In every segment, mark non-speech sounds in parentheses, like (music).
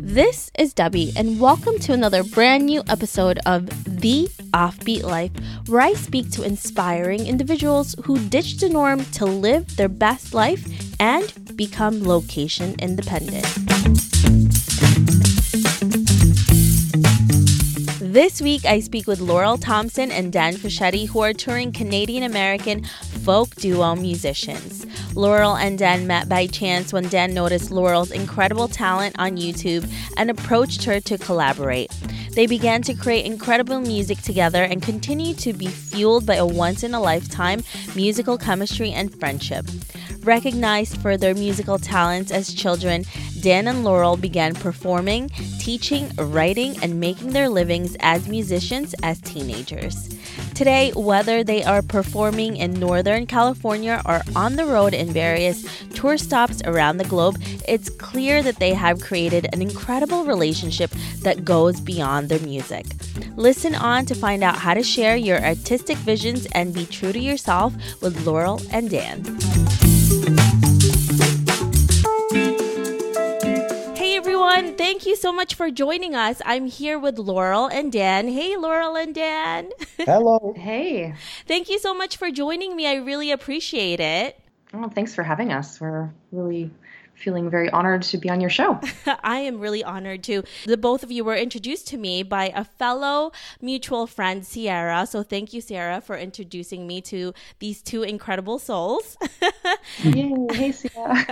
This is Debbie, and welcome to another brand new episode of The Offbeat Life, where I speak to inspiring individuals who ditch the norm to live their best life and become location independent. This week, I speak with Laurel Thomsen and Dan Frechette, who are touring Canadian American folk duo musicians. Laurel and Dan met by chance when Dan noticed Laurel's incredible talent on YouTube and approached her to collaborate. They began to create incredible music together and continue to be fueled by a once in a lifetime musical chemistry and friendship. Recognized for their musical talents as children, Dan and Laurel began performing, teaching, writing, and making their livings as musicians as teenagers. Today, whether they are performing in Northern California or on the road in various tour stops around the globe, it's clear that they have created an incredible relationship that goes beyond their music. Listen on to find out how to share your artistic visions and be true to yourself with Laurel and Dan. Everyone, thank you so much for joining us. I'm here with Laurel and Dan. Hey Laurel and Dan. (laughs) Hello. Hey. Thank you so much for joining me. I really appreciate it. Oh, thanks for having us. We're really feeling very honored to be on your show. (laughs) I am really honored to. The both of you were introduced to me by a fellow mutual friend, Sierra. So thank you, Sierra, for introducing me to these two incredible souls. (laughs) Yay. Hey, Sierra. (laughs)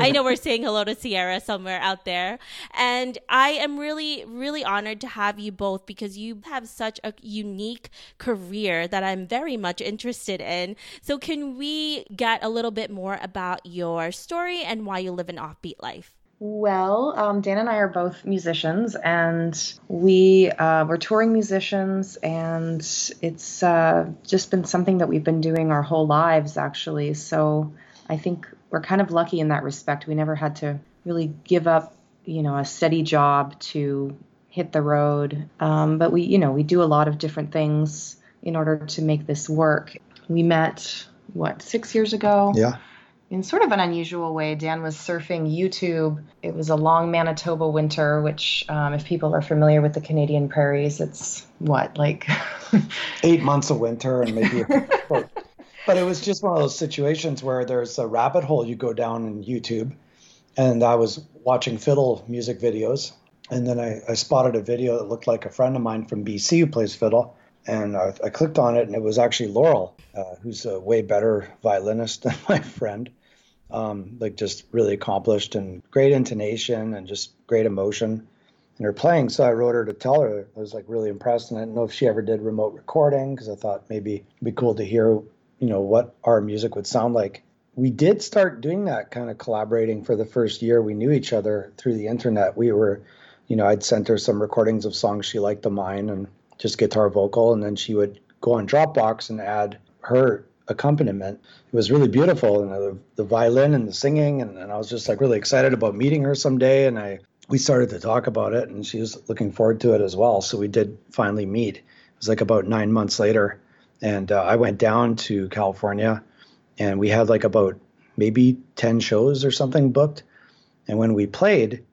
I know we're saying hello to Sierra somewhere out there. And I am really, really honored to have you both because you have such a unique career that I'm very much interested in. So, can we get a little bit more about your story and why you live an offbeat life? Well, um, Dan and I are both musicians, and we uh, we're touring musicians, and it's uh, just been something that we've been doing our whole lives, actually. So I think we're kind of lucky in that respect. We never had to really give up, you know, a steady job to hit the road. Um, but we, you know, we do a lot of different things in order to make this work. We met what six years ago. Yeah in sort of an unusual way, Dan was surfing YouTube. It was a long Manitoba winter, which, um, if people are familiar with the Canadian prairies, it's what, like (laughs) eight months of winter and maybe. (laughs) but it was just one of those situations where there's a rabbit hole you go down in YouTube. And I was watching fiddle music videos. And then I, I spotted a video that looked like a friend of mine from BC who plays fiddle and I, I, clicked on it, and it was actually Laurel, uh, who's a way better violinist than (laughs) my friend um, like just really accomplished and great intonation and just great emotion in her playing. So I wrote her to tell her I was like really impressed, and I didn't know if she ever did remote recording because I thought maybe it'd be cool to hear, you know, what our music would sound like. We did start doing that kind of collaborating for the first year we knew each other through the internet. We were, you know, I'd sent her some recordings of songs she liked of mine and just guitar vocal, and then she would go on Dropbox and add her accompaniment. It was really beautiful, and the, the violin and the singing, and, and I was just like really excited about meeting her someday. And I we started to talk about it, and she was looking forward to it as well. So we did finally meet. It was like about nine months later, and uh, I went down to California, and we had like about maybe ten shows or something booked. And when we played,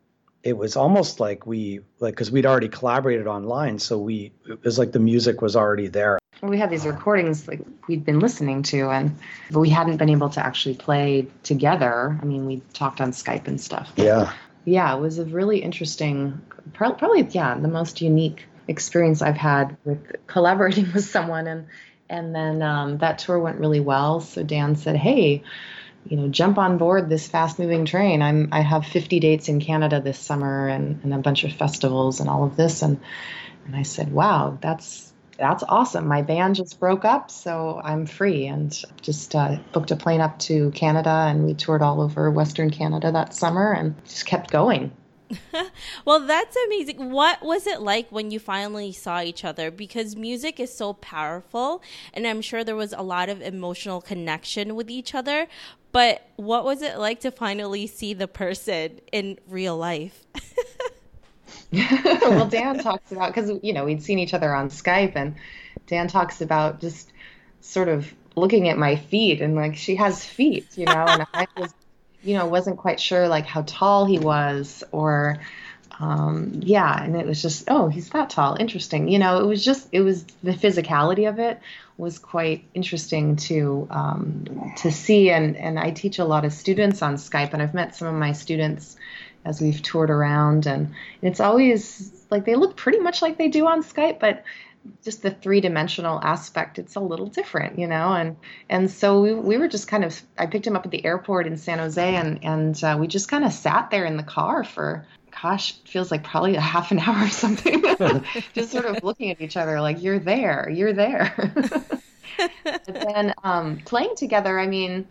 it was almost like we like because we'd already collaborated online, so we it was like the music was already there we had these recordings like we'd been listening to and but we hadn't been able to actually play together. I mean we talked on skype and stuff. Yeah. Yeah it was a really interesting probably yeah the most unique experience i've had with collaborating (laughs) with someone and and then um, that tour went really well. So dan said hey you know jump on board this fast moving train. I'm i have 50 dates in canada this summer and, and a bunch of festivals and all of this. And and i said wow that's that's awesome. My band just broke up, so I'm free and just uh, booked a plane up to Canada and we toured all over Western Canada that summer and just kept going. (laughs) well, that's amazing. What was it like when you finally saw each other? Because music is so powerful, and I'm sure there was a lot of emotional connection with each other. But what was it like to finally see the person in real life? (laughs) well, (laughs) Dan talks about because you know we'd seen each other on Skype, and Dan talks about just sort of looking at my feet and like she has feet, you know, and I was, you know, wasn't quite sure like how tall he was or um, yeah, and it was just, oh, he's that tall. Interesting. You know, it was just, it was the physicality of it was quite interesting to um, to see. And and I teach a lot of students on Skype, and I've met some of my students as we've toured around, and it's always like they look pretty much like they do on Skype, but just the three dimensional aspect it's a little different you know and and so we, we were just kind of i picked him up at the airport in san jose and and uh, we just kind of sat there in the car for gosh, feels like probably a half an (laughs) hour or something. (laughs) Just sort of looking at each other like, you're there, you're there. (laughs) but then um, playing together, I mean,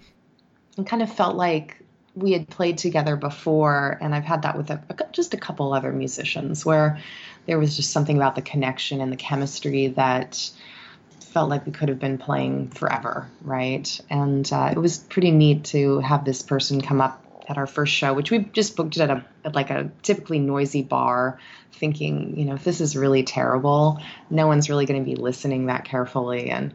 it kind of felt like we had played together before, and I've had that with a, a, just a couple other musicians where there was just something about the connection and the chemistry that felt like we could have been playing forever, right? And uh, it was pretty neat to have this person come up at our first show, which we just booked at a at like a typically noisy bar, thinking, you know, if this is really terrible, no one's really going to be listening that carefully, and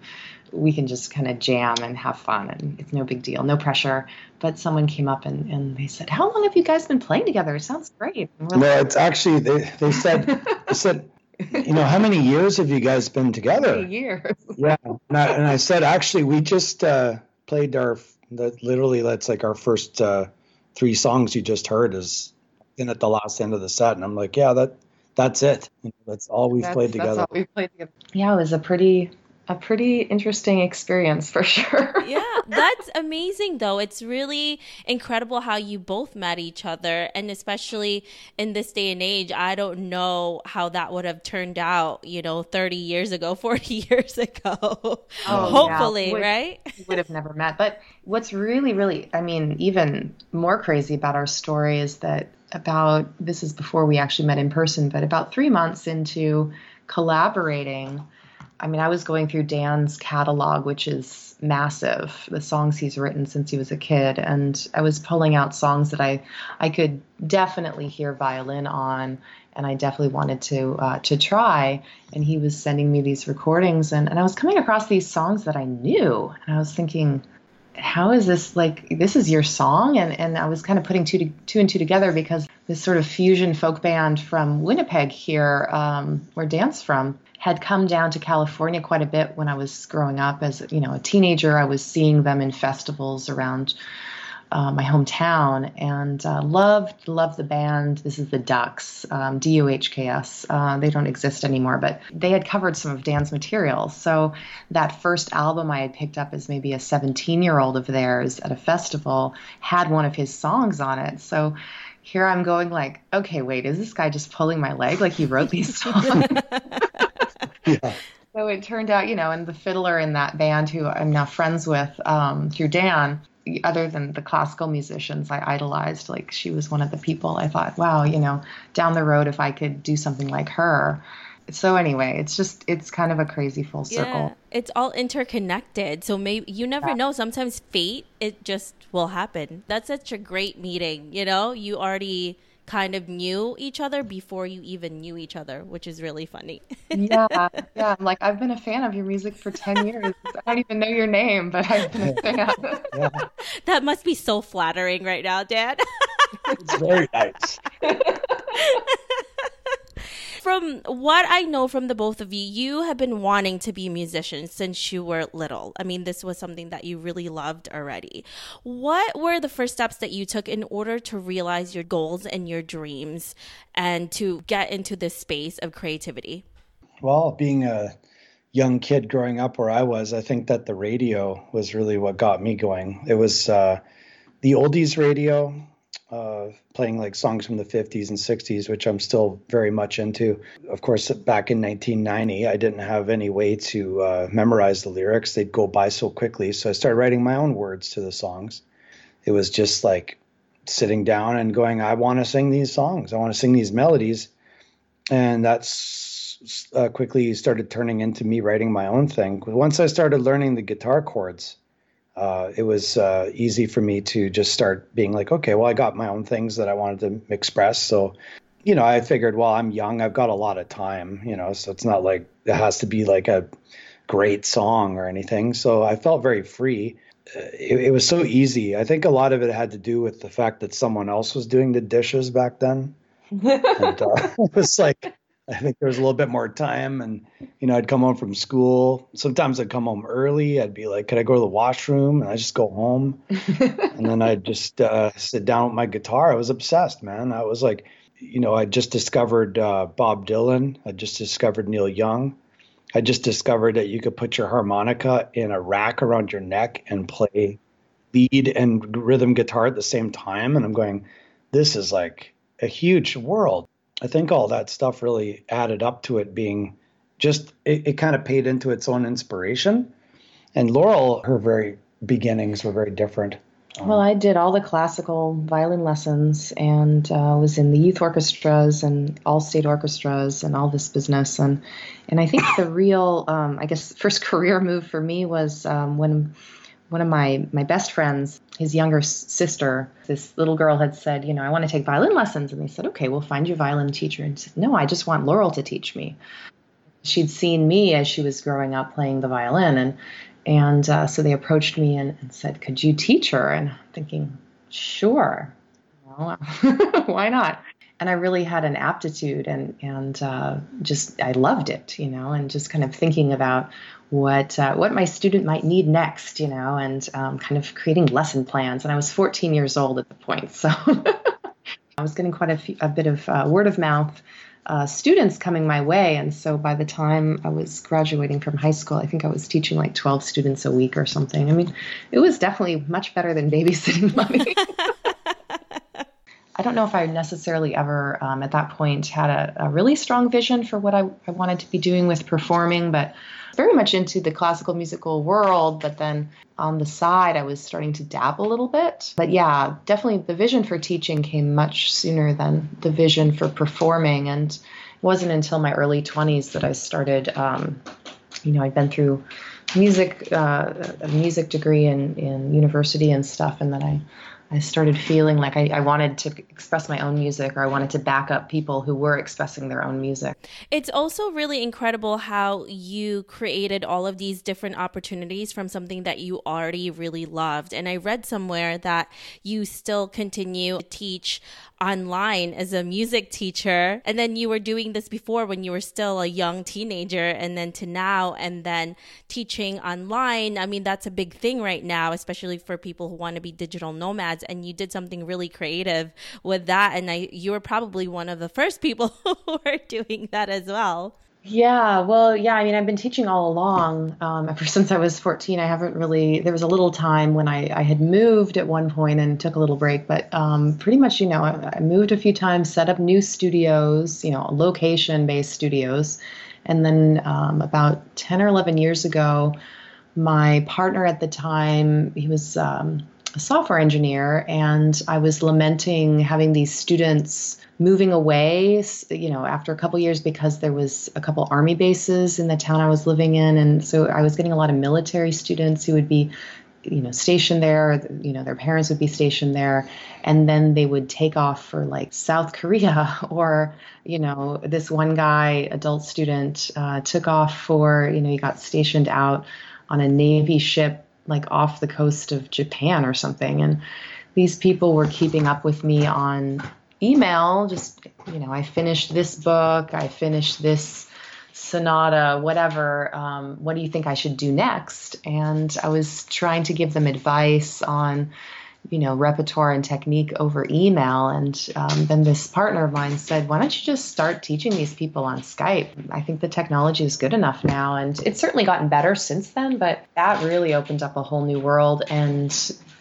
we can just kind of jam and have fun, and it's no big deal, no pressure. But someone came up and, and they said, "How long have you guys been playing together? It sounds great." No, like, it's actually they they said they said. You know, how many years have you guys been together? Years. Yeah, and I, and I said actually we just uh, played our literally that's like our first uh, three songs you just heard is in at the last end of the set, and I'm like, yeah, that that's it. That's all we've that's, played together. That's all we've played together. Yeah, it was a pretty a pretty interesting experience for (laughs) sure. yeah, that's amazing though. It's really incredible how you both met each other and especially in this day and age, I don't know how that would have turned out, you know, 30 years ago, (laughs) 40 years ago. Oh, Hopefully, yeah. would, right? (laughs) would have never met. But what's really really I mean, even more crazy about our story is that about this is before we actually met in person, but about 3 months into collaborating I mean, I was going through Dan's catalog, which is massive, the songs he's written since he was a kid, and I was pulling out songs that I I could definitely hear violin on, and I definitely wanted to uh, to try. And he was sending me these recordings, and, and I was coming across these songs that I knew, and I was thinking, how is this like this is your song and and I was kind of putting two to, two and two together because this sort of fusion folk band from Winnipeg here um, where Dan's from had come down to California quite a bit when I was growing up. As you know, a teenager, I was seeing them in festivals around uh, my hometown, and uh, loved loved the band. This is the Duhks, um, D U H K S. Uh, they don't exist anymore, but they had covered some of Dan's material. So that first album I had picked up as maybe a 17 year old of theirs at a festival had one of his songs on it. So here I'm going like, okay, wait, is this guy just pulling my leg? Like he wrote these (laughs) songs? yeah. So it turned out, you know, and the fiddler in that band who I'm now friends with um, through Dan, other than the classical musicians I idolized, like she was one of the people I thought, wow, you know, down the road, if I could do something like her. So anyway, it's just it's kind of a crazy full circle. Yeah, it's all interconnected. So maybe you never yeah. know. Sometimes fate it just will happen. That's such a great meeting. You know, you already kind of knew each other before you even knew each other, which is really funny. (laughs) yeah, yeah. I'm like, I've been a fan of your music for 10 years. I don't even know your name, but I've been a fan. (laughs) yeah. That must be so flattering right now, Dad. it's very nice (laughs) from what I know from the both of you, you have been wanting to be musicians since you were little. I mean, this was something that you really loved already. What were the first steps that you took in order to realize your goals and your dreams and to get into this space of creativity? Well, being a young kid growing up where I was, I think that the radio was really what got me going. It was uh, the oldies radio uh, playing like songs from the 50s and 60s, which I'm still very much into. Of course, back in 1990, I didn't have any way to uh, memorize the lyrics, they'd go by so quickly. So I started writing my own words to the songs. It was just like sitting down and going, I want to sing these songs, I want to sing these melodies. And that's uh, quickly started turning into me writing my own thing. Once I started learning the guitar chords, uh, it was uh, easy for me to just start being like, okay, well, I got my own things that I wanted to express. So, you know, I figured, well, I'm young, I've got a lot of time, you know, so it's not like it has to be like a great song or anything. So I felt very free. Uh, it, it, was so easy. I think a lot of it had to do with the fact that someone else was doing the dishes back then. (laughs) and uh, (laughs) it was like, I think there was a little bit more time. And, you know, I'd come home from school. Sometimes I'd come home early. I'd be like, could I go to the washroom? And I just go home. (laughs) and then I'd just uh, sit down with my guitar. I was obsessed, man. I was like, you know, I just discovered uh, Bob Dylan. I just discovered Neil Young. I just discovered that you could put your harmonica in a rack around your neck and play lead and rhythm guitar at the same time. And I'm going, this is like a huge world. I think all that stuff really added up to it being just, it, it kind of paid into its own inspiration. And Laurel, her very beginnings were very different. Well, I did all the classical violin lessons and uh, was in the youth orchestras and all state orchestras and all this business. And and I think the real, um, I guess, first (laughs) career move for me was um, when one of my my best friends, his younger sister, this little girl had said, you know, I want to take violin lessons, and they said, okay, we'll find you a violin teacher. And said, no, I just want Laurel to teach me. She'd seen me as she was growing up playing the violin, and and uh, so they approached me and, and, said, Could you teach her? And I'm thinking, Sure. Well, (laughs) why not? And I really had an aptitude and, and uh, just, I loved it, you know, and just kind of thinking about what, uh, what my student might need next, you know, and um, kind of creating lesson plans. And I was 14 years old at the point. So (laughs) I was getting quite a, few, a bit of uh, word of mouth uh, students coming my way. And so by the time I was graduating from high school, I think I was teaching like 12 students a week or something. I mean, it was definitely much better than babysitting (laughs) money. (laughs) I don't know if I necessarily ever um, at that point had a, a, really strong vision for what I, I wanted to be doing with performing, but very much into the classical musical world, but then on the side, I was starting to dabble a little bit. But yeah, definitely the vision for teaching came much sooner than the vision for performing. And it wasn't until my early 20s that I started, um, you know, I'd been through music, uh, a music degree in, in university and stuff, and then I I started feeling like I, I, wanted to express my own music or I wanted to back up people who were expressing their own music. It's also really incredible how you created all of these different opportunities from something that you already really loved. And I read somewhere that you still continue to teach online as a music teacher. And then you were doing this before when you were still a young teenager, and then to now, and then teaching online. I mean, that's a big thing right now, especially for people who want to be digital nomads. And you did something really creative with that. And I, you were probably one of the first people (laughs) who were doing that as well. Yeah, well, yeah. I mean, I've been teaching all along. Um, ever (laughs) since I was 14, I haven't really. There was a little time when I, I had moved at one point and took a little break, but um, pretty much, you know, I, I, moved a few times, set up new studios, you know, location-based studios, and then um, about 10 or 11 years ago, my partner at the time, he was um, a software engineer, and I was lamenting having these students moving away, you know, after a couple years because there was a couple army bases in the town I was living in, and so I was getting a lot of military students who would be, you know, stationed there. You know, their parents would be stationed there, and then they would take off for like South (laughs) Korea, or you know, this one guy, adult student, uh, took off for, you know, he got stationed out on a Navy ship like off the coast of Japan or something, and these people were keeping up with me on email, just, you know, I finished this book, I finished this sonata, whatever. Um, what do you think I should do next? And I was trying to give them advice on, you know, repertoire and technique over email. And um, then this partner of mine said, Why don't you just start teaching these people on Skype? I think the technology is good enough now. And it's certainly gotten better since then, but that really opened up a whole new world and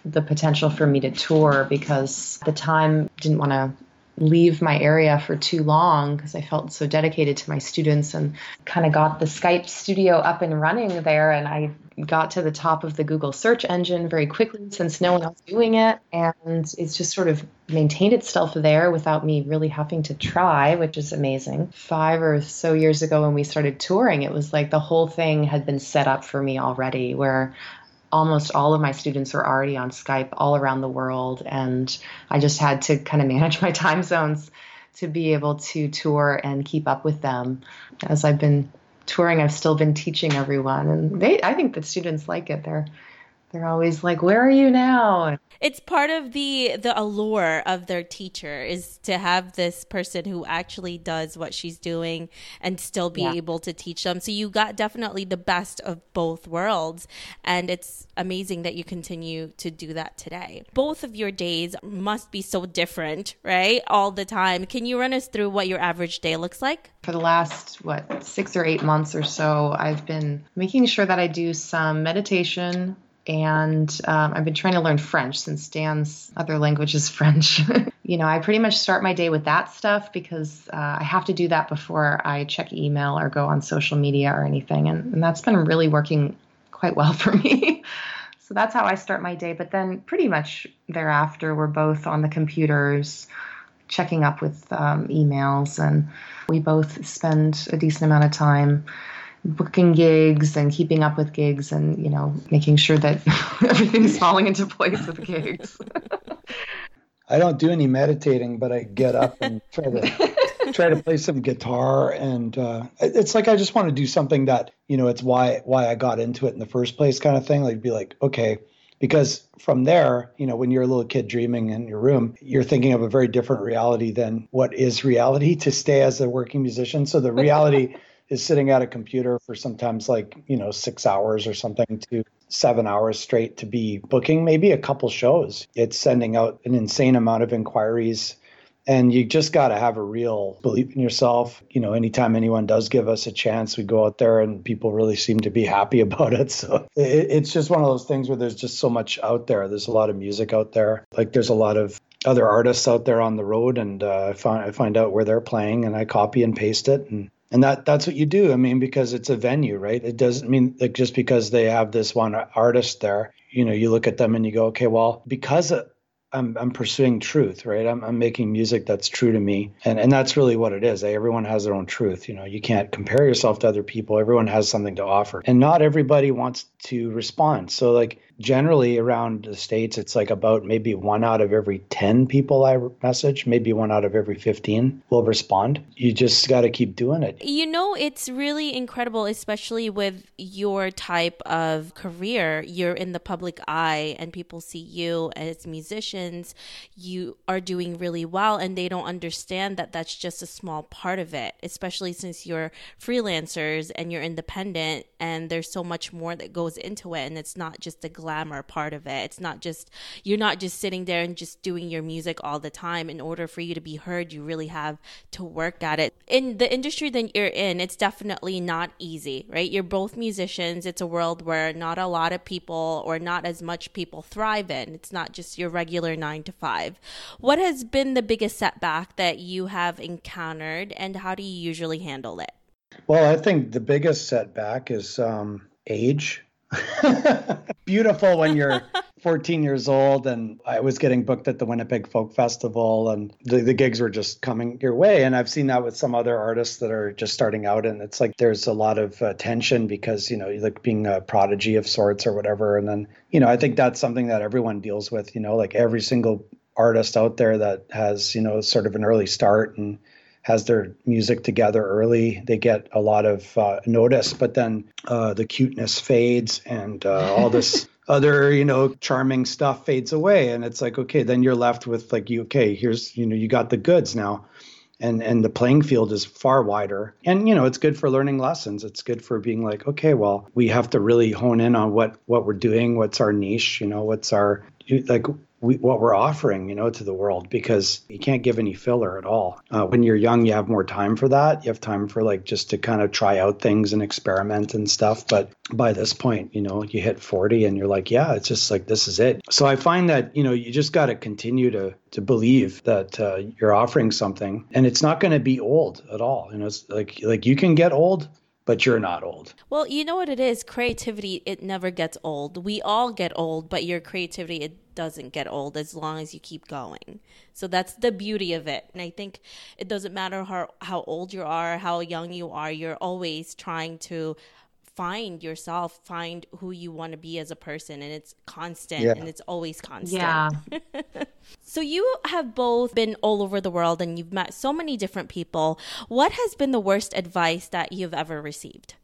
the potential for me to tour because at the time didn't want to leave my area for too long because I felt so dedicated to my students and kind of got the Skype studio up and running there. And I got to the top of the Google search engine very quickly since no one else doing it. And it's just sort of maintained itself there without me really having to try, which is amazing. Five or so years ago when we started touring, it was like the whole thing had been set up for me already where almost all of my students were already on Skype all around the world. And I just had to kind of manage my (laughs) time zones to be able to tour and keep up with them as I've been touring, I've still been teaching everyone, and they I think the students like it. They're they're always like, "Where are you now?" it's part of the the allure of their teacher is to have this person who actually does what she's doing and still be yeah. able to teach them so you got definitely the best of both worlds and it's amazing that you continue to do that today both of your days must be so different right all the time can you run us through what your average day looks like for the last what six or eight months or so i've been making sure that i do some meditation and um, I've been trying to learn French since Dan's other language is (laughs) French. you know, I pretty much start my day with that stuff because uh, I have to do that before I check email or go on social media or anything. And, and that's been really working quite well (laughs) for me. so that's how I start my day. But then pretty much thereafter, we're both on the computers checking up with um, emails, and we both spend a decent amount of time booking gigs and keeping up with gigs and you know making sure that (laughs) everything's falling into place with gigs. I don't do any meditating but i get up and try to (laughs) try to play some guitar and uh, it's like i just want to do something that you know it's why why i got into it in the first place kind of thing. Like be like okay because from there you know when you're a little kid dreaming in your room you're thinking of a very different reality than what is reality to stay as a working musician. So the reality (laughs) is sitting at a computer for sometimes like you know six hours or something to seven hours straight to be booking maybe a couple shows. It's sending out an insane amount of inquiries and you just got to have a real belief in yourself. You know anytime anyone does give us a chance we go out there and people really seem to be happy (laughs) about it. So it, it's just one of those things where there's just so much out there. There's a lot of music out there. Like there's a lot of other artists out there on the road and uh, I find I find out where they're playing and I copy and paste it and and that that's what you do i mean because it's a venue right it doesn't mean like just because they have this one artist there you know you look at them and you go okay well because I'm, I'm pursuing truth, right? I'm, I'm making music that's true to me. And, and that's really what it is. Everyone has their own truth. You know, you can't compare yourself to other people. Everyone has something to offer. And not everybody wants to respond. So, like, generally around the states it's like about maybe one out of every 10 people i message maybe one out of every 15 will respond. You just got to keep doing it. You know it's really incredible especially with your type of career. You're in the public eye and people see you as musicians. You are doing really well and they don't understand that that's just a small part of it especially since you're freelancers and you're independent and there's so much more that goes into it and it's not just the glamour part of it. It's not just you're not just sitting there and just doing your music all the time. In order for you to be heard, you really have to work at it. In the industry that you're in, it's definitely not easy, right? You're both musicians. It's a world where not a lot of people or not as much people thrive in. It's not just your regular 9 to 5. What has been the biggest setback that you have encountered and how do you usually handle it? Well, I think the biggest setback is um, age. (laughs) Beautiful when you're 14 years old, and I was getting booked at the Winnipeg Folk Festival, and the, the gigs were just coming your way. And I've seen that with some other artists that are just starting out, and it's like there's a lot of uh, tension because you know, like being a prodigy of sorts or whatever. And then you know, I think that's something that everyone deals with. You know, like every single artist out there that has you know sort of an early start and has their music together early, they get a lot of uh, notice. But then uh, the cuteness fades, and uh, all this (laughs) other, you know, charming stuff fades away, and it's like, okay, then you're left with like, you okay, here's, you know, you got the goods now. And, and the playing field is far wider and you know it's good for learning lessons it's good for being like okay well we have to really hone in on what what we're doing what's our niche you know what's our like we, what we're offering, you know, to the world because you can't give any filler at all. Uh, when you're young, you have more time for that. You have time for like just to kind of try out things and experiment and stuff. But by this point, you know, you hit 40 and you're like, yeah, it's just like this is it. So I find that you know you just got to continue to to believe that uh, you're offering something, and it's not going to be old at all. You know, it's like like you can get old but you're not old. Well, you know what it is? Creativity, it never gets old. We all get old, but your creativity, it doesn't get old as long as you keep going. So that's the beauty of it. And I think it doesn't matter how, how old you are, how young you are, you're always trying to find yourself, find who you want to be as a person. And it's constant Yeah. and it's always constant. Yeah. (laughs) (laughs) So you have both been all over the world and you've met so many different people. What has been the worst advice that you've ever received?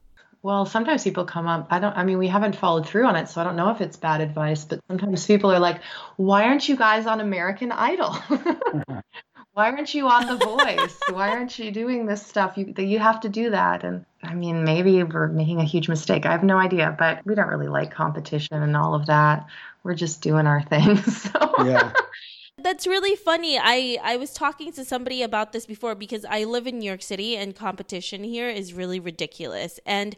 Well, sometimes people come up. I don't, I mean, we haven't followed through on it, so I don't know if it's bad advice, but sometimes people are like, why aren't you guys on American Idol? (laughs) why aren't you on The Voice? (laughs) Why aren't you doing this stuff? You, you have to do that. And I mean, maybe we're making a huge mistake. I have no idea, but we don't really like competition and all of that. We're just doing our thing. (laughs) So Yeah. (laughs) That's really funny. I I was talking to somebody about this before because I live in New York City and competition here is really ridiculous. And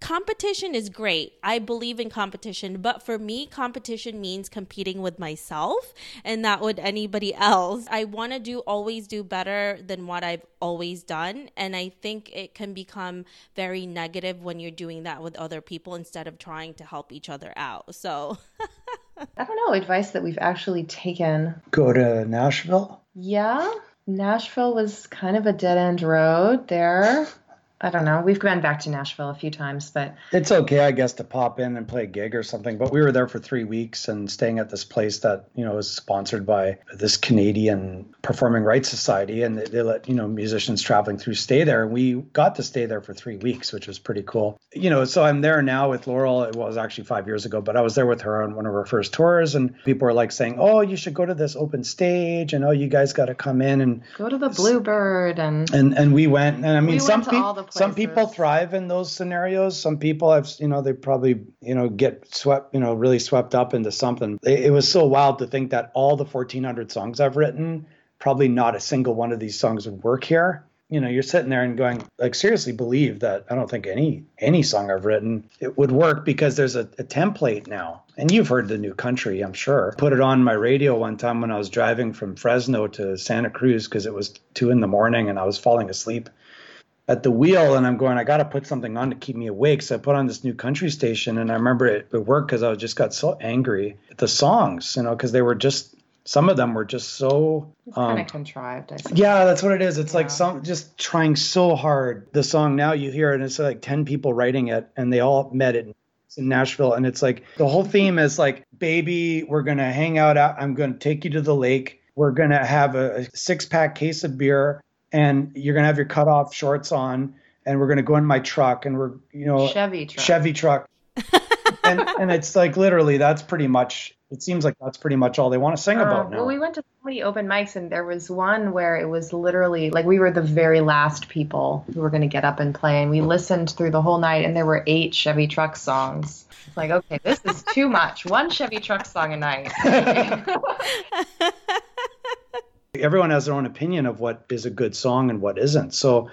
competition is great. I believe in competition, but for me competition means competing with myself and not with anybody else. I want to do always do better than what I've always done, and I think it can become very negative when you're doing that with other people instead of trying to help each other out. So (laughs) I don't know advice that we've actually taken Go to Nashville. Yeah, Nashville was kind of a dead end road there. I don't know. We've gone back to Nashville a few times, but It's okay, I guess, to pop in and play a gig or something. But we were there for three weeks and staying at this place that you know is sponsored by this Canadian Performing Rights Society, and they, they let you know musicians traveling through stay there. And we got to stay there for three weeks, which was pretty cool. You know, so I'm there now with Laurel. It was actually five years ago, but I was there with her on one of her first tours, and people were like saying, "Oh, you should go to this open stage," and "Oh, you guys got to come in." And go to the Bluebird and and and we went and i mean We some people the some people thrive in those scenarios. Some people have you know they probably you know get swept you know really swept up into something. It, it was so wild to think that all the 1400 songs i've written probably not a single one of these songs would work here. You know you're sitting there and going like seriously believe that i don't think any any song i've written it would work because there's a, a template now. And you've heard the new country i'm sure. Put it on my radio one time when i was driving from fresno to santa cruz because it was two in the morning and i was falling asleep at the wheel and i'm going i got to put something on to keep me awake so i put on this new country station and i remember it, it worked because i just got so angry at the songs you know because they were just some of them were just so it's kind um, of contrived. I yeah, that's what it is. It's like Yeah. some just trying so hard. The song now you hear it, and it's like ten people writing it, and they all met it in Nashville, and it's like the whole theme is like, baby, we're gonna hang out. I'm gonna take you to the lake. We're gonna have a, a six pack case of beer, and you're gonna have your cutoff shorts on, and we're gonna go in my truck, and we're you know Chevy truck. Chevy truck. (laughs) and and it's like literally that's pretty much. It seems like that's pretty much all they want to sing Uh, about now. well, we went to so many open mics, and there was one where it was literally like we were the very last people who were going to get up and play, and we listened through the whole night, and there were eight Chevy Truck songs. It's like, okay, this is too much. One Chevy Truck song a night. (laughs) (laughs) everyone has their own opinion of what is a good song and what isn't. So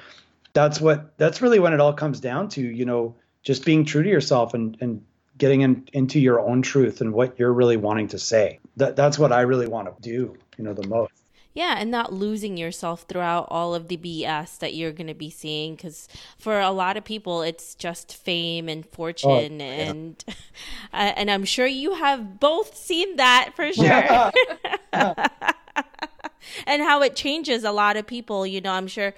that's what that's really when it all comes down to, you know, just being true to yourself and and getting in, into your own truth and what you're really wanting to say. That that's what I really want to do, you know, the most. Yeah, and not losing yourself throughout all of the BS that you're going to be seeing. Because for a lot of people, it's just fame and fortune, yeah. and (laughs) uh, and I'm sure you have both seen that for sure. (laughs) Yeah. And how it changes a lot of people. You know, I'm sure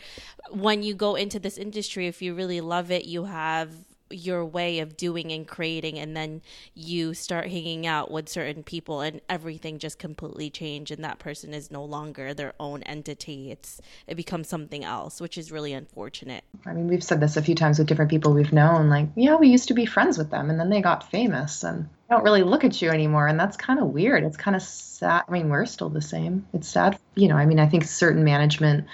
when you go into this industry, if you really love it, you have your way of doing and creating and then you start hanging out with certain people and everything just completely change and that person is no longer their own entity it's it becomes something else which is really unfortunate I mean, we've said this a few times with different people we've known. Like, yeah, we used to be friends with them, and then they got famous, and don't really look at you anymore, and that's kind of weird. It's kind of sad. I mean, we're still the same. It's sad, you know. I mean, I think certain management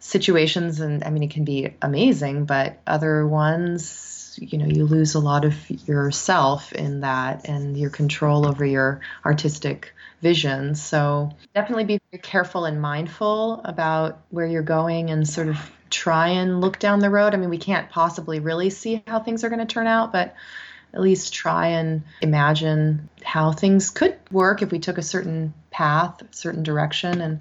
situations, and I mean, it can be amazing, but other ones, you know, you lose a lot of yourself in that, and your control over your artistic vision. So definitely be very careful and mindful about where you're going and sort of try and look down the road. I mean, we can't possibly really see how things are going to turn out, but at least try and imagine how things could work if we took a certain path, a certain direction and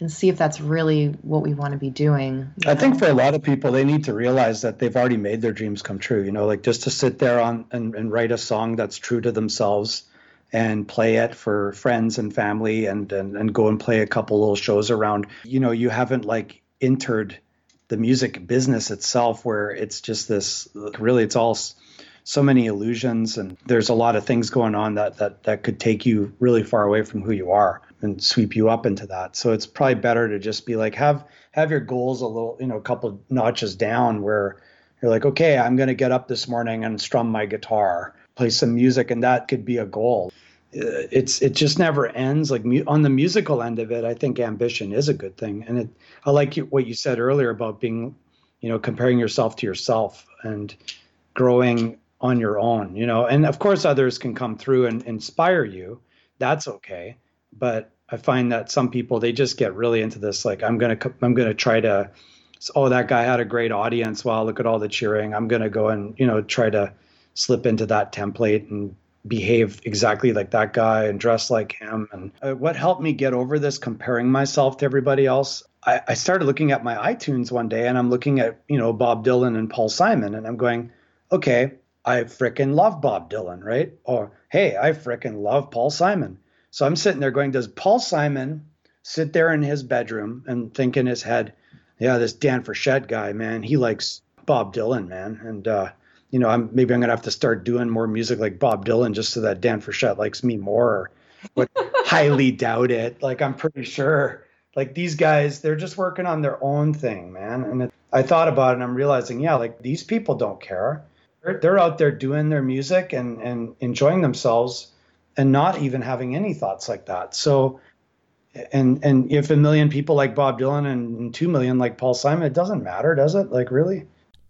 and see if that's really what we want to be doing. I think for a lot of people, they need to realize that they've already made their dreams come true. You know, like just to sit there on and, and write a song that's true to themselves and play it for friends and family and, and and go and play a couple little shows around. You know, you haven't like entered the music business itself, where it's just this really, it's all so many illusions and there's a lot of things going on that that that could take you really far away from who you are and sweep you up into that. So it's probably better to just be like have have your goals a little, you know, a couple notches down where you're like, okay, I'm going to get up this morning and strum my guitar, play some music, and that could be a goal. Uh, it's it just never ends. Like on the musical end of it, I think ambition is a good thing, and it. I like what you said earlier about being, you know, comparing yourself to yourself and growing on your own. You know, and of course others can come through and inspire you. That's okay, but I find that some people they just get really into this. Like I'm gonna I'm gonna try to oh, that guy had a great audience. Wow, look at all the cheering. I'm to go and, you know, try to slip into that template and behave exactly like that guy and dress like him. And uh, what helped me get over this comparing myself to everybody else, I, I started looking at my iTunes one day and I'm looking at, you know, Bob Dylan and Paul Simon and I'm going, okay, I fricking love Bob Dylan, right? Or, hey, I fricking love Paul Simon. So I'm sitting there going, does Paul Simon sit there in his bedroom and think in his head, yeah, this Dan Frechette guy, man, he likes Bob Dylan, man, and uh, you know, I'm maybe I'm gonna have to start doing more music like Bob Dylan just so that Dan Frechette likes me more. But (laughs) highly doubt it. Like I'm pretty sure. Like these guys, they're just working on their own thing, man. And it, I thought about it, and I'm realizing, yeah, like these people don't care. They're, out there doing their music and and enjoying themselves, and not even having any thoughts like that. So and and if a million people like Bob Dylan and two million like Paul Simon, it doesn't matter, does it? Like really?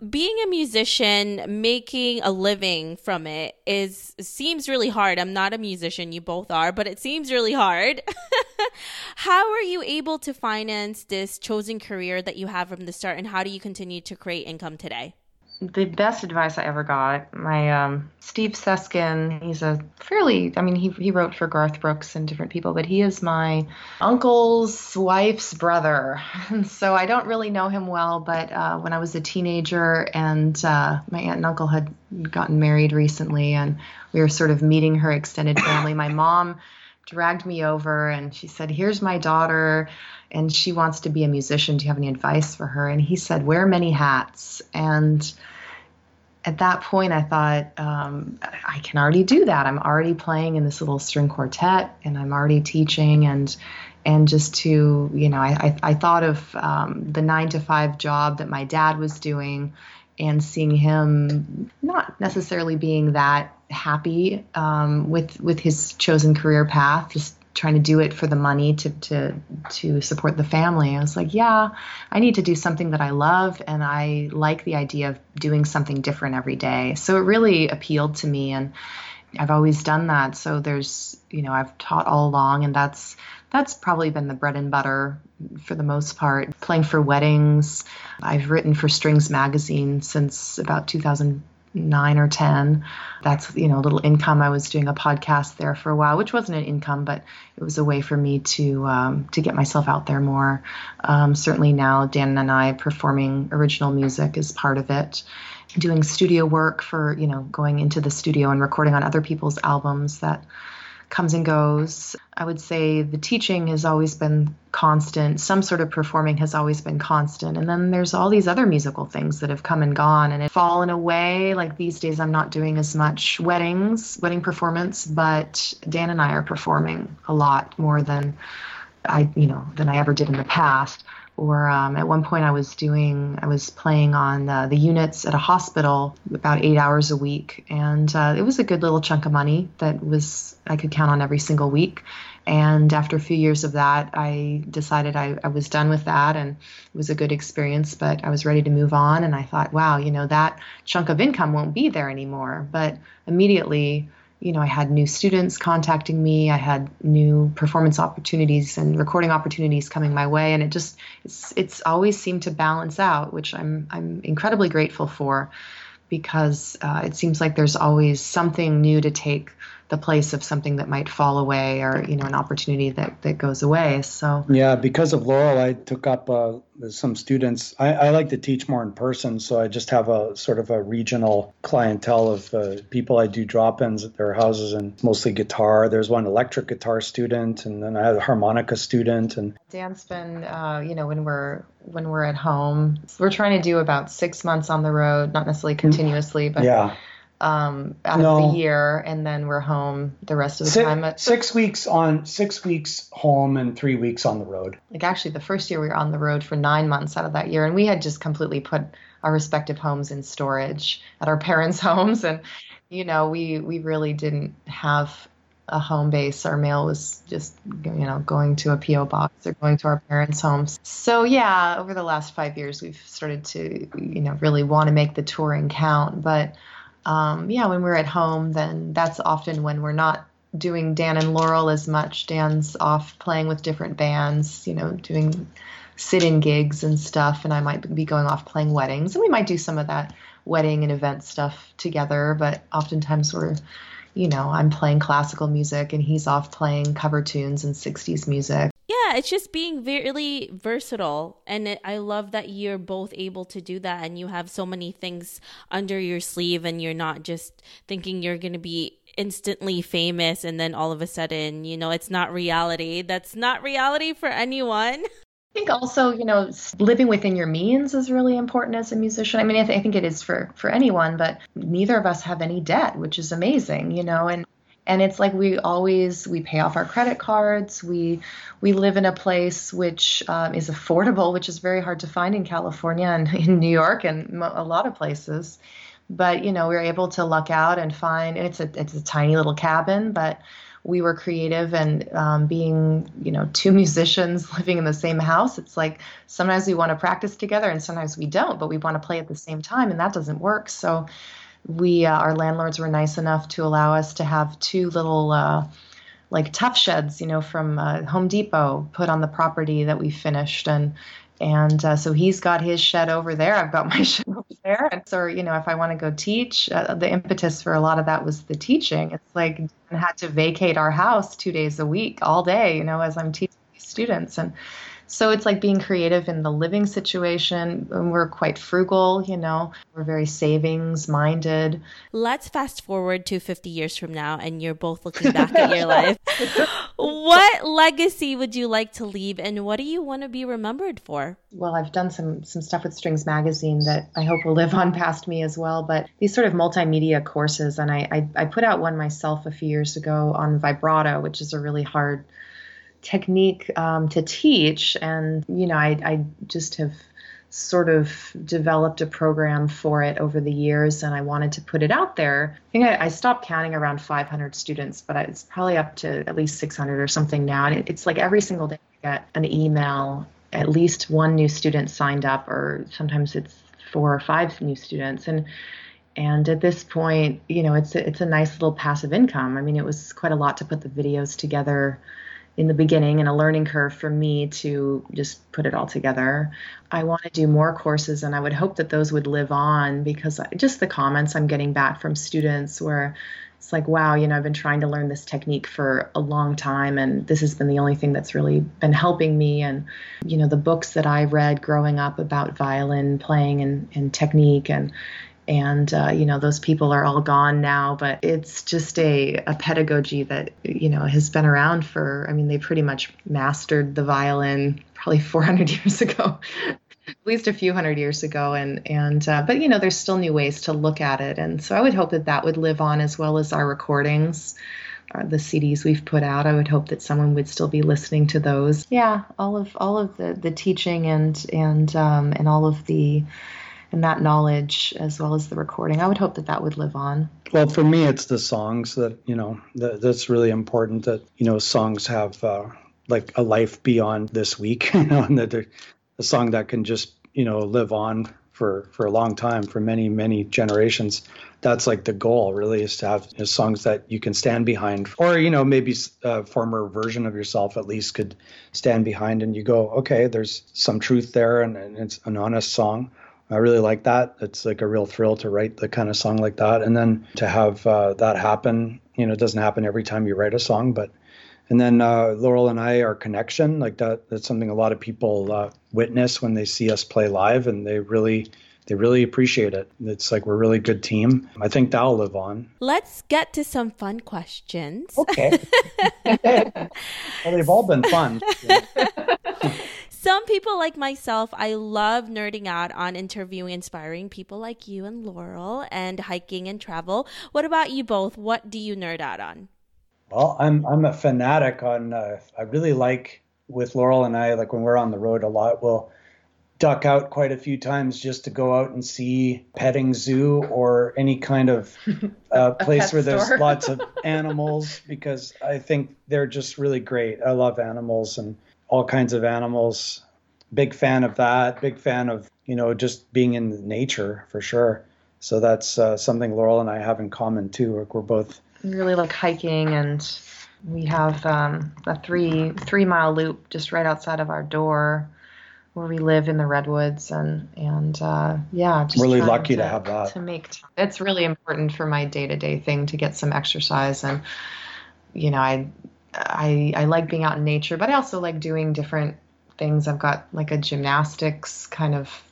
Being a musician, making a living from it is seems really hard. I'm not a musician, you both are, but it seems really hard. (laughs) how are you able to finance this chosen career that you have from the start and how do you continue to create income today? The best advice I ever got. My um, Steve Seskin, he's a fairly, I mean, he, he wrote for Garth Brooks and different people, but he is my uncle's wife's brother. (laughs) And so I don't really know him well, but uh, when I was a teenager and uh, my aunt and uncle had gotten married recently and we were sort of meeting her extended family, my mom dragged me over and she said, Here's my daughter and she wants to be a musician. Do you have any advice for her? And he said, Wear many hats. And at that point, I thought, um, I can already do that. I'm already playing in this little string quartet and I'm already teaching and and just to, you know, I, I, I thought of um, the nine to five job that my dad was doing and seeing him not necessarily being that happy um, with with his chosen career path, just trying to do it for the money to to to support the family. I was like, yeah, I need to do something that I love and I like the idea of doing something different every day. So it really appealed to me and I've always done that. So there's, you know, I've taught all along and that's that's probably been the bread and butter for the most part. Playing for weddings. I've written for Strings magazine since about 2000 nine or ten. That's you know a little income. I was doing a podcast there for a while which wasn't an income but it was a way for me to um, to get myself out there more. Um, certainly now dan and i performing original music is part of it. Doing studio work for you know going into the studio and recording on other people's albums that comes and goes. I would say the teaching has always been constant. Some sort of performing has always been constant. And then there's all these other musical things that have come and gone and it fallen away. Like these days, I'm not doing as much weddings, wedding performance, but Dan and I are performing a lot more than I, you know, than I ever did in the past or um, at one point I was doing, I was playing on uh, the units at a hospital about eight hours a week, and uh, it was a good little chunk of money that was I could count on every single week. And after a few years of that, I decided I, I was done with that, and it was a good experience. But I was ready to move on, and I thought, wow, you know that chunk of income won't be there anymore. But immediately you know, I had new students contacting me. I had new performance opportunities and recording opportunities coming my way, and it just it's it's always seemed to balance out, which I'm I'm incredibly grateful for, because uh, it seems like there's always something new to take the place of something that might fall away or you know an opportunity that that goes away so. Yeah because of laurel i took up uh, some students. I, I, like to teach more in person so i just have a sort of a regional clientele of uh, people i do drop-ins at their houses and mostly guitar. There's one electric guitar student and then i have a harmonica student and dan's been uh, you know when we're when we're at home we're trying to do about six months on the road not necessarily mm. continuously but yeah um, out no. of the year, and then we're home the rest of the six, time. six weeks on, six weeks home, and three weeks on the road. Like actually, the first year we were on the road for nine months out of that year, and we had just completely put our respective homes in storage at our (laughs) parents' homes, and you know, we we really didn't have a home base. Our mail was just, you know, going to a PO box or going to our parents' homes. So yeah, over the last five years, we've started to, you know, really want to make the touring count. But um, yeah, when we're at home, then that's often when we're not doing Dan and Laurel as much. Dan's off playing with different bands, you know, doing sit in gigs and stuff. And I might be going off playing weddings. And we might do some of that wedding and event stuff together. But oftentimes we're, you know, I'm playing classical music and he's off playing cover tunes and 60s music yeah, it's just being really versatile. And it, I love that you're both able to do that and you have so many things under your sleeve and you're not just thinking you're going to be instantly famous and then all of a sudden, you know, it's not reality. That's not reality for anyone. (laughs) I think also, you know, living within your means is really important as a musician. I mean, I, th- I think it is for for anyone, but neither of us have any debt, which is amazing, you know. And and it's like we always we pay off our credit cards. We we live in a place which um, is affordable which is very hard to find in california and (laughs) in new york and a lot of places. But you know we are able to luck out and find and it's a it's a tiny little cabin but we were creative and um, being you know two (laughs) musicians living in the same house it's like sometimes we want to practice together and sometimes we don't but we want to play at the same time and that doesn't work. So we uh, our landlords were nice enough to allow us to have two little uh, like tough sheds, you know, from uh, Home Depot put on the property that we finished and. And uh, so he's got his shed over there. I've got (laughs) my shed over there. And so, you know, if I want to go teach, uh, the impetus for a lot of that was the teaching. It's like I had to vacate our house two days a week, all day, you know, as I'm teaching students. And so it's like being creative in the living situation. And we're quite frugal, you know, we're very savings minded. Let's fast forward to 50 years from now and you're both looking back at your life. (laughs) What legacy would you like to leave and what do you want to be remembered for? Well, I've done some some stuff with Strings Magazine that I hope will live on past me as well. But these sort of multimedia courses, and I, I, I put out one myself a few years ago on vibrato, which is a really hard technique um, to teach. And, you know, I, I just have sort of developed a program for it over the years and I wanted to put it out there. I think I, I stopped counting around 500 students, but it's probably up to at least 600 or something now. And it, it's like every single day I get an email, at least one new student signed up, or sometimes it's four or five new students. And and at this point, you know, it's a, it's a nice little passive income. I mean, it was quite a lot to put the videos together in the beginning and a learning curve for me to just put it all together. I want to do more courses and I would hope that those would live on because just the comments I'm getting back from students where it's like, wow, you know, I've been trying to learn this technique for a long time and this has been the only thing that's really been helping me. And, you know, the books that I read growing up about violin playing and, and technique and, and uh, you know those people are all gone now but it's just a, a pedagogy that you know has been around for i mean they pretty much mastered the violin probably (laughs) 400 years ago at least a few hundred years ago and and uh, but you know there's still new ways to look at it and so i would hope that that would live on as well as our recordings uh, the CDs we've put out. I would hope that someone would still be listening to those. Yeah, all of all of the the teaching and and um, and all of the and that knowledge as well as the recording. I would hope that that would live on. Well, for me, it's the songs that you know that, that's really important. That you know songs have uh, like a life beyond this week. (laughs) You know, and that they're a song that can just you know live on for for a long time, for many many generations. That's like the goal, really, is to have you know, songs that you can stand behind, or you know maybe a former version of yourself at least could stand behind, and you go, okay, there's some truth there, and, and it's an honest song I really like that. It's like a real thrill to write the kind of song like that, and then to have uh, that happen, You know, it doesn't happen every time you write a song, but and then uh, Laurel and I, our connection, like that, that's something a lot of people uh, witness when they see us play live, and they really, they really appreciate it. It's like we're a really good team. I think that'll live on. Let's get to some fun questions. Okay. (laughs) (laughs) well, they've all been fun. (laughs) Some people like myself, I love nerding out on interviewing inspiring people like you and Laurel and hiking and travel. What about you both? What do you nerd out on? Well, I'm I'm a fanatic on. Uh, I really like with Laurel and I like when we're on the road a lot. We'll duck out quite a few times just to go out and see petting zoo or any kind of (laughs) uh, place where there's lots of (laughs) animals because I think they're just really great. I love animals and all kinds of animals. Big fan of that. Big fan of you know just being in nature for sure. So that's uh, something Laurel and I have in common too. Like we're both we really like hiking, and we have um, a three three mile loop just right outside of our door where we live in the redwoods and and uh, yeah just really lucky to, to, have that to make it's really important for my day-to-day thing to get some exercise and you know i I I like being out in nature, but I also like doing different things. I've got like a gymnastics kind of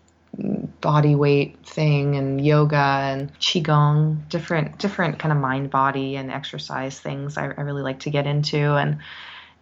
body weight thing and yoga and qigong, different different kind of mind body and exercise things I, I really like to get into and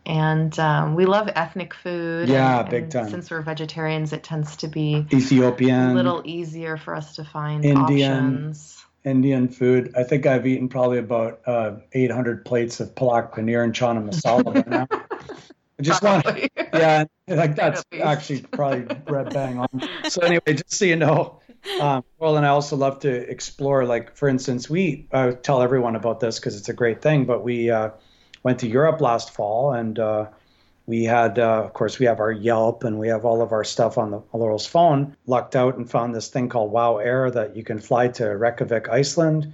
and um, we love ethnic food. Yeah, and, big and time. Since we're vegetarians, it tends to be Ethiopian, a little easier for us to find Indian. options. Indian food. I think I've eaten probably about uh, 800 plates of palak paneer and chana masala by now. I just (laughs) Probably. want, yeah, like that's actually probably red bang on. (laughs) So anyway, just so you know, um, well, and I also love to explore. Like for instance, we uh, tell everyone about this because it's a great thing. But we uh, went to Europe last fall, and uh, we had, uh, of course, we have our Yelp and we have all of our stuff on the Laurel's phone. Lucked out and found this thing called Wow Air that you can fly to Reykjavik, Iceland,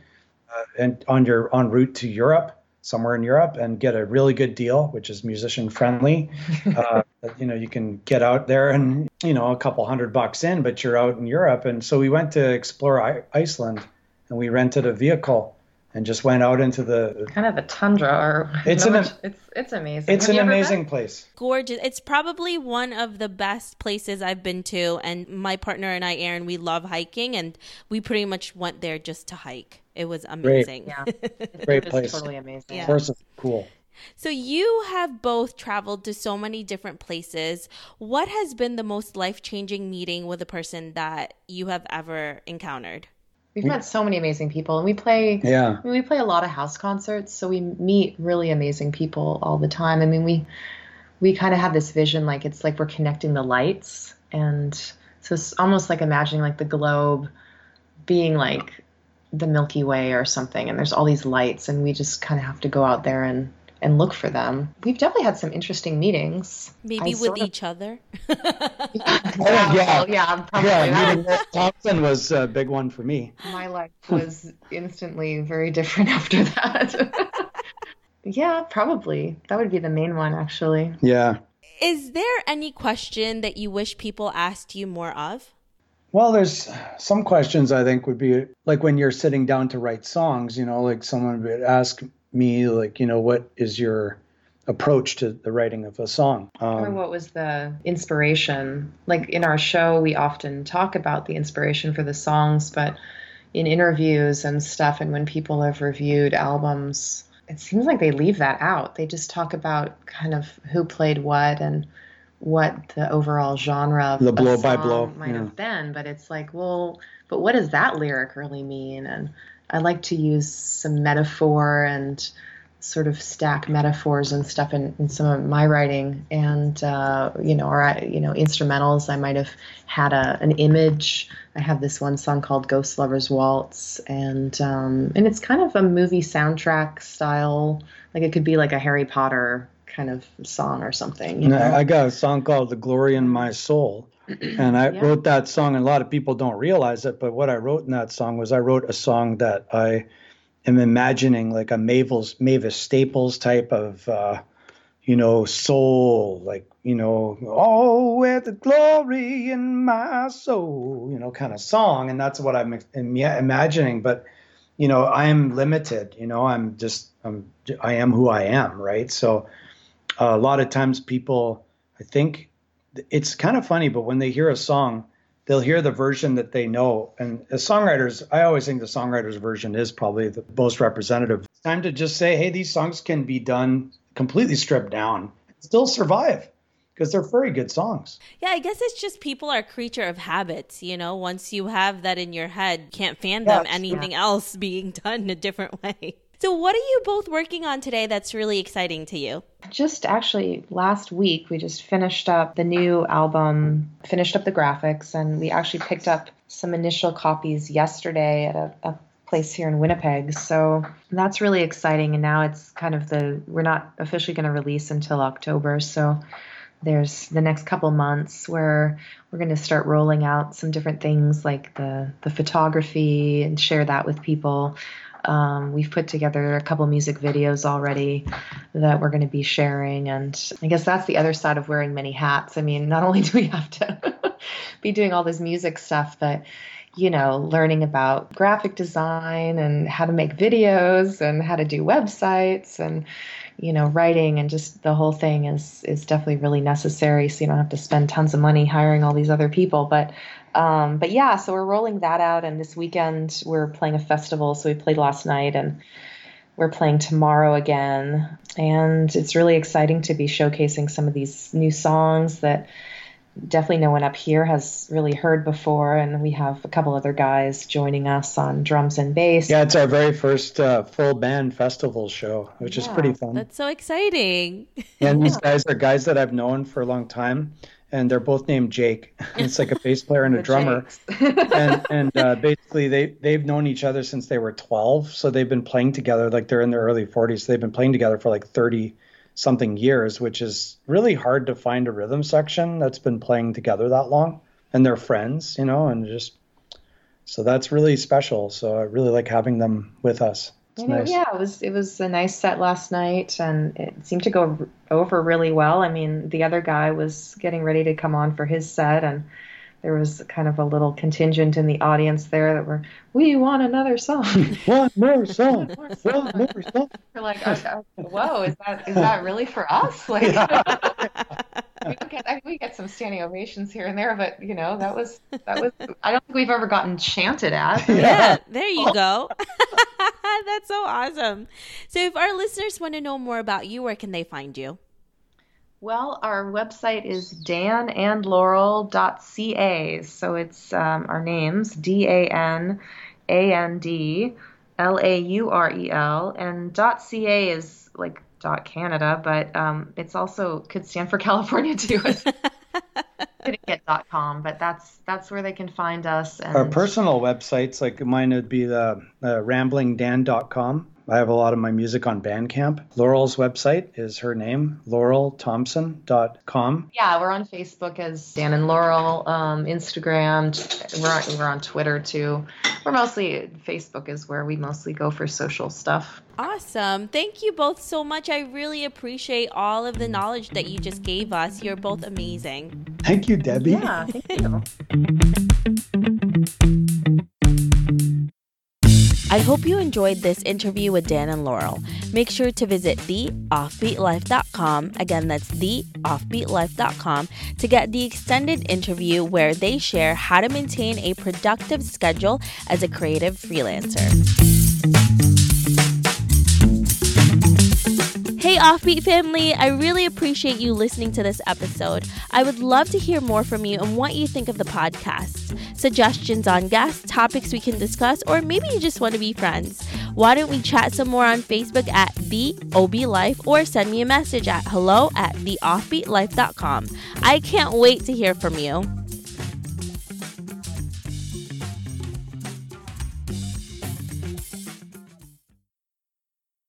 uh, and on your en route to Europe, somewhere in Europe, and get a really good deal, which is musician friendly. (laughs) uh, you know, you can get out there and you know a couple hundred bucks in, but you're out in Europe. And so we went to explore I- Iceland, and we rented a vehicle and just went out into the. Kind of a tundra, or It's no, an- it's it's, it's amazing. It's Have an you been? amazing place. Gorgeous. It's probably one of the best places I've been to. And my partner and I, Aaron, we love hiking, and we pretty much went there just to hike. It was amazing. Yeah, (laughs) It- Great place. Totally amazing. Yeah. Of course, cool. So you have both traveled to so many different places. What has been the most life-changing meeting with a person that you have ever encountered? We've met so many amazing people, and we play. Yeah. I mean, we play a lot of house concerts, so we meet really amazing people all the time. I mean, we we kind of have this vision, like it's like we're connecting the lights, and so it's almost like imagining like the globe being like the Milky Way or something, and there's all these lights, and we just kind of have to go out there and and look for them. We've definitely had some interesting meetings. Maybe I with sort of- each other? (laughs) yeah, oh, yeah. well, yeah, probably Yeah, that. meeting Laurel Thomsen was a big one for me. my life (laughs) was instantly very different (laughs) after that. yeah, probably. That would be the main one, actually. Yeah. Is there any question that you wish people asked you more of? Well, there's some questions I think would be like when you're sitting down to write songs, you know, like someone would ask me, like, you know, what is your approach to the writing of a song? or Um, what was the inspiration? Like in our show, we often talk about the inspiration for the songs, but in interviews and stuff, and when people have reviewed albums, it seems like they leave that out. They just talk about kind of who played what and what the overall genre of The blow by song blow, might yeah. have been. But it's like, well, but what does that lyric really mean? And I like to use some metaphor and sort of stack metaphors and stuff in, in some of my writing. And uh, you know or I, you know instrumentals. I might have had a, an image. I have this one song called ghost lovers waltz. And um, and it's kind of a movie soundtrack style. Like it could be like a harry potter kind of song or something you know? I I got a song called The Glory in My Soul. And I Yeah. wrote that song, and a lot of people don't realize it, but what I wrote in that song was I wrote a song that I am imagining like a Mavis, Mavis Staples type of, uh, you know, soul, like, you know, oh, with the glory in my soul, you know, kind of song. And that's what I'm im- imagining. But you know, I am limited. You know, I'm just I'm I am who I am, right? So uh, a lot of times people, I think it's kind of funny, but when they hear a song, they'll hear the version that they know. And as songwriters, I always think the songwriter's version is probably the most representative. It's time to just say, hey, these songs can be done completely stripped down, still survive because they're very good songs. Yeah, I guess it's just people are creature of habits, you know. Once you have that in your head, can't fathom yeah, anything yeah. else being done in a different (laughs) way. So, what are you both working on today that's really exciting to you? Just actually last week, we just finished up the new album, finished up the graphics, and we actually picked up some initial copies yesterday at a, a place here in Winnipeg. So that's really exciting. And now it's kind of the, we're not officially going to release until October. So there's the next couple months where we're going to start rolling out some different things like the the photography and share that with people um, we've put together a couple music videos already that we're going to be sharing. And I guess that's the other side of wearing many hats. I mean, not (laughs) only do we have to be doing all this music stuff, but you know, learning about graphic design and how to make videos and how to do websites and you know, writing and just the whole thing is is definitely really necessary. So you don't have to spend tons of money hiring all these other people. But um, but yeah, so we're rolling that out, and this weekend we're playing a festival. So we played last night, and we're playing tomorrow again, and it's really exciting to be showcasing some of these new songs that definitely no one up here has really heard before. And we have a couple other guys joining us on drums and bass. Yeah, it's our very first uh, full band festival show, which yeah, is pretty fun. That's so exciting. (laughs) and these guys are guys that I've known for a long time. And they're both named Jake. (laughs) It's like a bass player and a drummer, (laughs) and and uh, basically they they've known each other since they were 12. So they've been playing together. Like they're in their early 40s. So they've been playing together for like 30 something years, which is really hard to find a rhythm section that's been playing together that long. And they're friends, you know, and just so that's really special. So I really like having them with us. It's nice. Yeah, it was it was a nice set last night, and it seemed to go over really well. I mean, the other guy was getting ready to come on for his set, and there was kind of a little contingent in the audience there that were, we want another song. (laughs) One more song. (laughs) One more song. We're like, oh, oh, whoa, is that is that really for us? (laughs) Like, we get, I we get some standing ovations here and there, but you know, that was that was. I don't think we've ever gotten chanted at. Yeah, there you go. That's so awesome. So, if our listeners want to know more about you, where can they find you? Well, our website is danandlaurel.ca. So it's um, our names, D A N A N D L A U R E L. And .ca is like .canada, but um, it's also could stand for (laughs) California too. (laughs) Couldn't get .com, but that's that's where they can find us. And... Our personal websites, like mine would be the uh, ramblingdan.com I have a lot of my music on Bandcamp. Laurel's website is her name, laurelthomsen.com. Yeah, we're on Facebook as Dan and Laurel, um, Instagram. We're on, we're on Twitter too. We're mostly, Facebook is where we mostly go for social stuff. Awesome. Thank you both so much. I really appreciate all of the knowledge that you just gave us. You're both amazing. Thank you, Debbie. Yeah, thank you. I hope you enjoyed this interview with Dan and Laurel. Make sure to visit theoffbeatlife.com. Again, that's theoffbeatlife.com to get the extended interview where they share how to maintain a productive schedule as a creative freelancer. Hey, Offbeat family, I really appreciate you listening to this episode. I would love to hear more from you and what you think of the podcast. Suggestions on guests, topics we can discuss, or maybe you just want to be friends. Why don't we chat some more on Facebook at The OB Life or send me a message at hello at theoffbeatlife.com. I can't wait to hear from you.